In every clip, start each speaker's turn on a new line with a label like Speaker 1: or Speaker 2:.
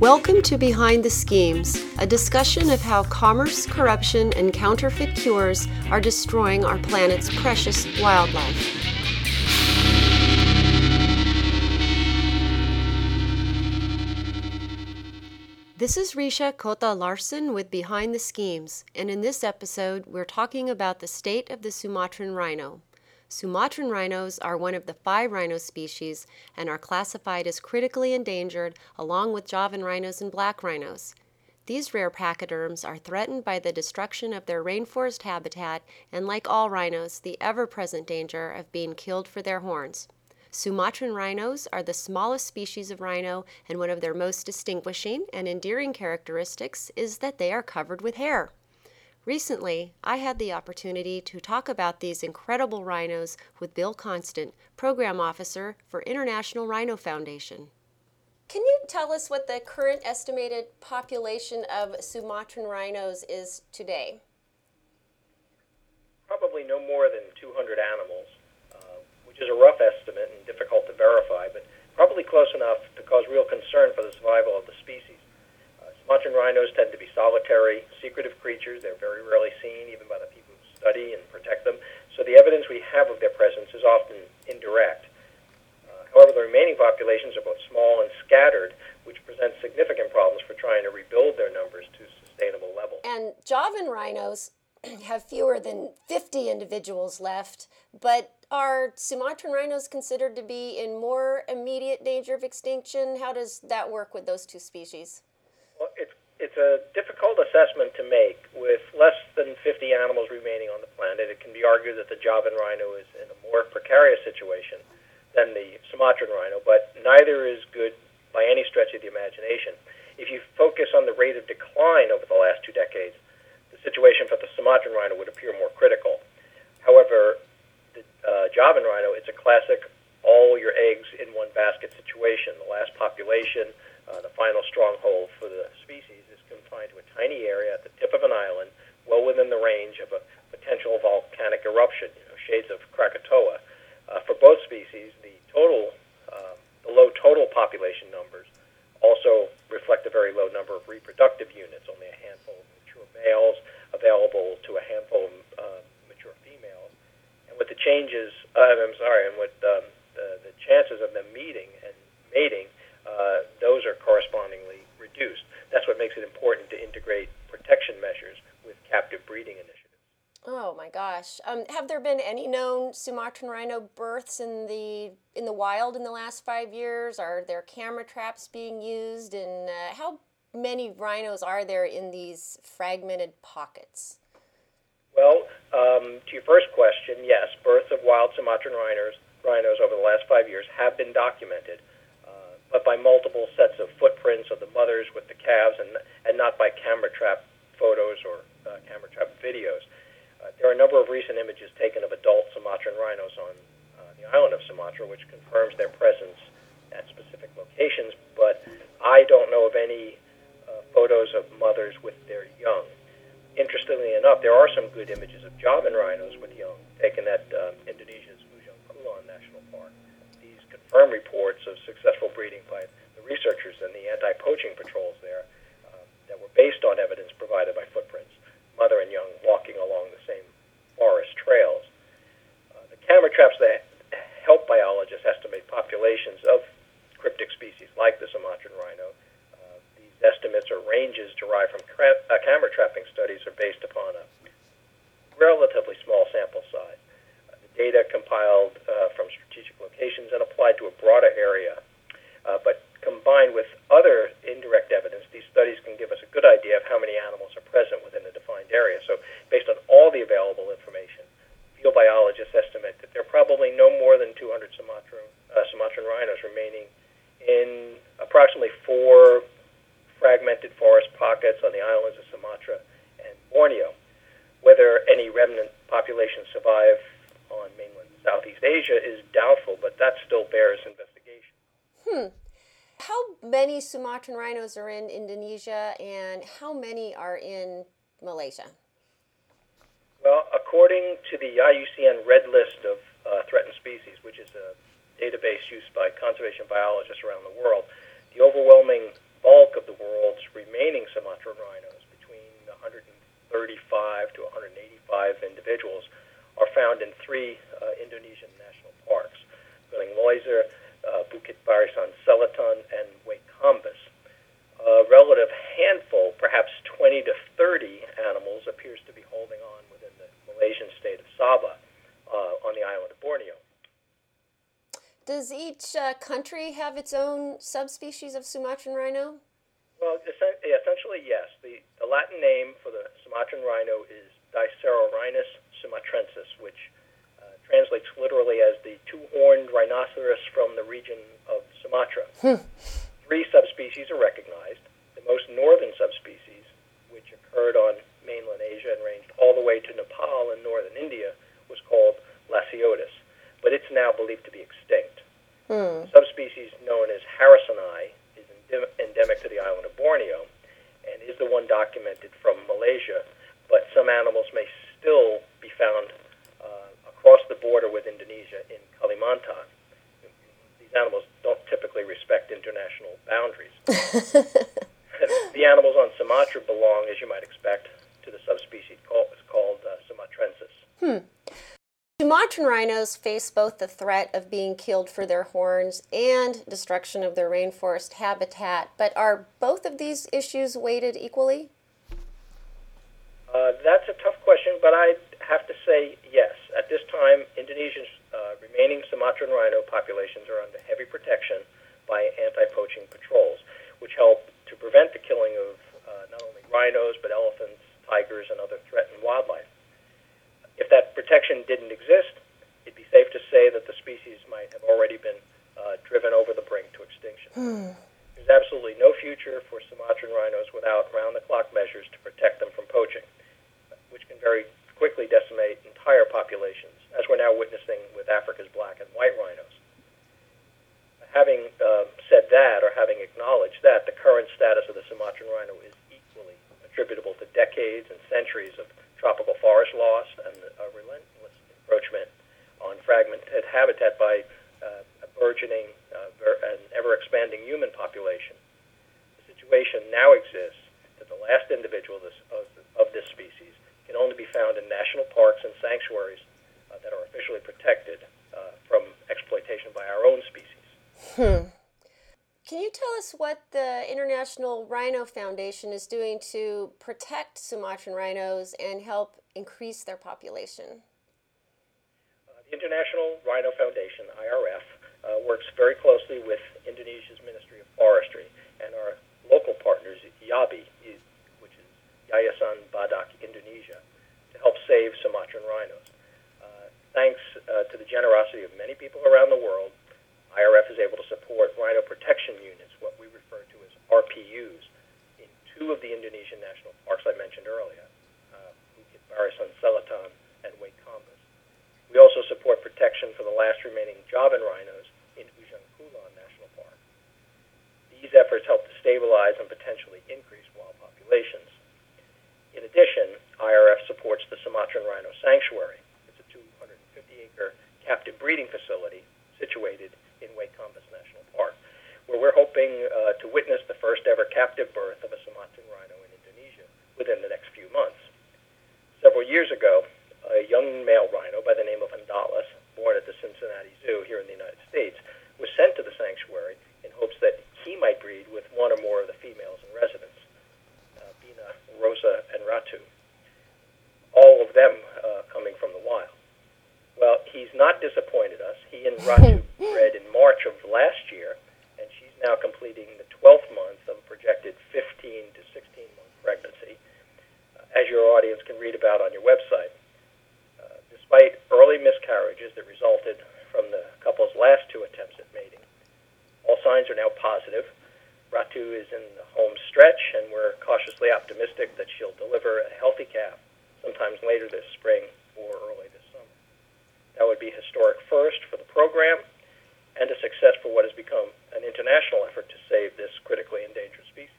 Speaker 1: Welcome to Behind the Schemes, a discussion of how commerce, corruption, and counterfeit cures are destroying our planet's precious wildlife. This is Rhishja Cota-Larson with Behind the Schemes, and in this episode, we're talking about the state of the Sumatran rhino. Sumatran rhinos are one of the five rhino species and are classified as critically endangered along with Javan rhinos and black rhinos. These rare pachyderms are threatened by the destruction of their rainforest habitat and, like all rhinos, the ever present danger of being killed for their horns. Sumatran rhinos are the smallest species of rhino, and one of their most distinguishing and endearing characteristics is that they are covered with hair. Recently, I had the opportunity to talk about these incredible rhinos with Bill Konstant, Program Officer for International Rhino Foundation. Can you tell us what the current estimated population of Sumatran rhinos is today?
Speaker 2: Probably no more than 200 animals uh, which is a rough estimate and difficult to verify, but probably close enough to cause real concern for the survival of the species. Sumatran rhinos tend to be solitary, secretive creatures. They're very rarely seen, even by the people who study and protect them. So the evidence we have of their presence is often indirect. Uh, however, the remaining populations are both small and scattered, which presents significant problems for trying to rebuild their numbers to sustainable levels.
Speaker 1: And Javan rhinos have fewer than 50 individuals left, but are Sumatran rhinos considered to be in more immediate danger of extinction? How does that work with those two species?
Speaker 2: It's a difficult assessment to make. With less than 50 animals remaining on the planet, it can be argued that the Javan rhino is in a more precarious situation than the Sumatran rhino, but neither is good by any stretch of the imagination. If you focus on the rate of decline over the last two decades, the situation for the Sumatran rhino would appear more critical. However, the uh, Javan rhino, it's a classic all your eggs in one basket situation. The last population, uh, the final stronghold for the species, is confined to a tiny area at the tip of an island, well within the range of a potential volcanic eruption, you know, shades of Krakatoa. Uh, for both species, the total, uh, the low total population numbers also reflect a very low number of reproductive units, only a handful of mature males available to a handful of uh, mature females. And with the changes, uh, I'm sorry, and with um, the, the chances of them meeting and mating, uh, those are correspondingly reduced. That's what makes it important to integrate protection measures with captive breeding initiatives.
Speaker 1: Oh my gosh! Um, have there been any known Sumatran rhino births in the in the wild in the last five years? Are there camera traps being used? And uh, how many rhinos are there in these fragmented pockets?
Speaker 2: Well, um, to your first question, yes, births of wild Sumatran rhinos, rhinos over the last five years have been documented, but by multiple sets of footprints of the mothers with the calves and, and not by camera trap photos or uh, camera trap videos. Uh, there are a number of recent images taken of adult Sumatran rhinos on uh, the island of Sumatra, which confirms their presence at specific locations, but I don't know of any uh, photos of mothers with their young interestingly enough, there are some good images of Javan rhinos with young taken at um, Indonesia's Ujung Kulon National Park. Confirm reports of successful breeding by the researchers and the anti-poaching patrols there uh, that were based on evidence provided by footprints, mother and young walking along the same forest trails. Uh, the camera traps that help biologists estimate populations of cryptic species like the Sumatran rhino These estimates or ranges derived from cra- uh, camera trapping studies are based upon a relatively small sample size. Data compiled uh, from strategic locations and applied to a broader area, uh, but combined with other indirect evidence, these studies can give us a good idea of how many animals are present within a defined area. So, based on all the available information, field biologists estimate that there are probably no more than 200 Sumatran, uh, Sumatran rhinos remaining in approximately four fragmented forest pockets on the islands of Sumatra and Borneo. Whether any remnant populations survive on mainland Asia is doubtful, but that still bears investigation.
Speaker 1: Hmm. How many Sumatran rhinos are in Indonesia and how many are in Malaysia?
Speaker 2: Well, according to the IUCN Red List of uh, Threatened Species, which is a database used by conservation biologists around the world, the overwhelming bulk of the world's remaining Sumatran rhinos, between 135 to 185 individuals, are found in three uh, Indonesian national parks, including Leuser, uh, Bukit Barisan Selatan, and Way Kambas. A relative handful, perhaps 20 to 30 animals, appears to be holding on within the Malaysian state of Sabah uh, on the island of Borneo.
Speaker 1: Does each uh, country have its own subspecies of Sumatran rhino?
Speaker 2: Well, essentially, yes. The, the Latin name for the Sumatran rhino is Dicerorhinus sumatrensis, which uh, translates literally as the two-horned rhinoceros from the region of Sumatra.
Speaker 1: Hmm.
Speaker 2: Three subspecies are recognized. The most northern subspecies, which occurred on mainland Asia and ranged all the way to Nepal and northern India, was called Lasiotis, but it's now believed to be extinct.
Speaker 1: Hmm.
Speaker 2: Subspecies known as harrisoni is endemic to the island of Borneo and is the one documented from Malaysia, but some animals may still be found uh, across the border with Indonesia in Kalimantan. These animals don't typically respect international boundaries. the animals on Sumatra belong, as you might expect, to the subspecies called, called uh, sumatrensis.
Speaker 1: Hmm. Sumatran rhinos face both the threat of being killed for their horns and destruction of their rainforest habitat, but are both of these issues weighted equally?
Speaker 2: Uh, that's a tough question, but I have to say yes. At this time, Indonesia's uh, remaining Sumatran rhino populations are under heavy protection by anti poaching patrols, which help to prevent the killing of uh, not only rhinos, but elephants, tigers, and other threatened wildlife. Protection didn't exist, it'd be safe to say that the species might have already been uh, driven over the brink to extinction.
Speaker 1: Hmm.
Speaker 2: There's absolutely no future for Sumatran rhinos without round the clock measures to protect them from poaching, which can very quickly decimate entire populations, as we're now witnessing with Africa's black and white rhinos. Having uh, said that, or having acknowledged that, the current status of the Sumatran rhino is equally attributable to decades and centuries of tropical forest loss and a relentless encroachment on fragmented habitat by uh, a burgeoning uh, and ever expanding human population. The situation now exists that the last individual this, of, of this species can only be found in national parks and sanctuaries uh, that are officially protected uh, from exploitation by our own species.
Speaker 1: Hmm. Can you tell us what the International Rhino Foundation is doing to protect Sumatran rhinos and help increase their population?
Speaker 2: Uh, the International Rhino Foundation, IRF, uh, works very closely with Indonesia's Ministry of Forestry and our local partners, YABI, which is Yayasan Badak Indonesia, to help save Sumatran rhinos. Uh, thanks uh, to the generosity of many people around the world, IRF is able to support rhino protection units, what we refer to as RPUs, in two of the Indonesian national parks I mentioned earlier, uh, Barisan Selatan and Way Kambas. We also support protection for the last remaining Javan rhinos in Ujung Kulon National Park. These efforts help to stabilize and potentially increase wild populations. In addition, IRF supports the Sumatran Rhino Sanctuary. It's a 250-acre captive breeding facility situated in Way Kambas National Park, where we're hoping uh, to witness the first ever captive birth of a Sumatran rhino in Indonesia within the next few months. Several years ago, a young male rhino by the name of Andalas, born at the Cincinnati Zoo here in the United States, was sent to the sanctuary in hopes that he might breed with one or more of the females in residence, uh, Bina, Rosa, and Ratu, all of them uh, coming from the wild. Well, he's not disappointed us. He and Ratu bred in March of last year, and she's now completing the 12th month of a projected 15 to 16 month pregnancy, uh, as your audience can read about on your website. Uh, despite early miscarriages that resulted from the couple's last two attempts at mating, all signs are now positive. Ratu is in the home stretch, and we're cautiously optimistic that she'll deliver a healthy calf sometime later this spring or early this summer. that would be historic first for the program and a success for what has become an international effort to save this critically endangered species.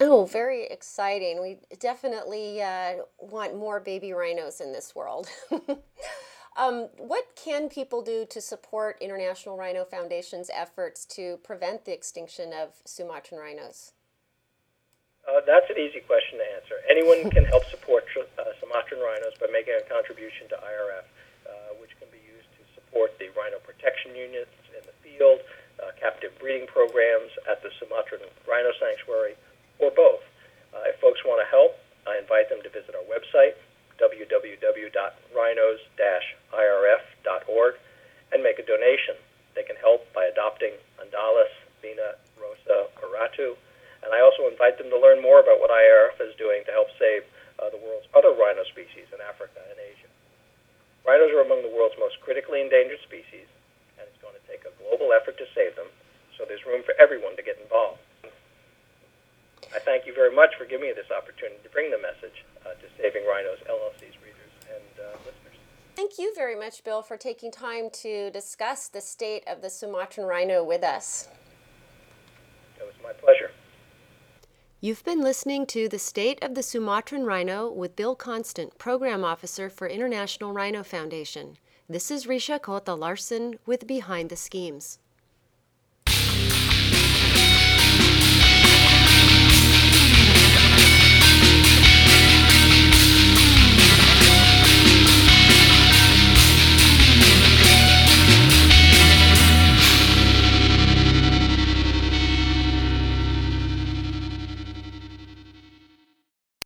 Speaker 1: Oh, very exciting. We definitely uh, want more baby rhinos in this world. um, what can people do to support International Rhino Foundation's efforts to prevent the extinction of Sumatran rhinos?
Speaker 2: Uh, that's an easy question to answer. Anyone can help support uh, Sumatran rhinos by making a contribution to IRF, uh, which can be used to support the rhino protection units in the field, uh, captive breeding programs at the Sumatran Rhino Sanctuary, or both. Uh, if folks want to help, I invite them to visit our website, www.rhinos-irf.org, and make a donation. They can help by adopting Andalas, Bina, Rosa, or Ratu, and I also invite them to learn more about what IRF is doing to help save uh, the world's other rhino species in Africa and Asia. Rhinos are among the world's most critically endangered species, and it's going to take a global effort to save them, so there's room for everyone to get involved. I thank you very much for giving me this opportunity to bring the message to Saving Rhinos LLC's readers and uh, listeners.
Speaker 1: Thank you very much, Bill, for taking time to discuss the state of the Sumatran rhino with us.
Speaker 2: It was my pleasure.
Speaker 1: You've been listening to The State of the Sumatran Rhino with Bill Konstant, Program Officer for International Rhino Foundation. This is Rhishja Cota-Larson with Behind the Schemes.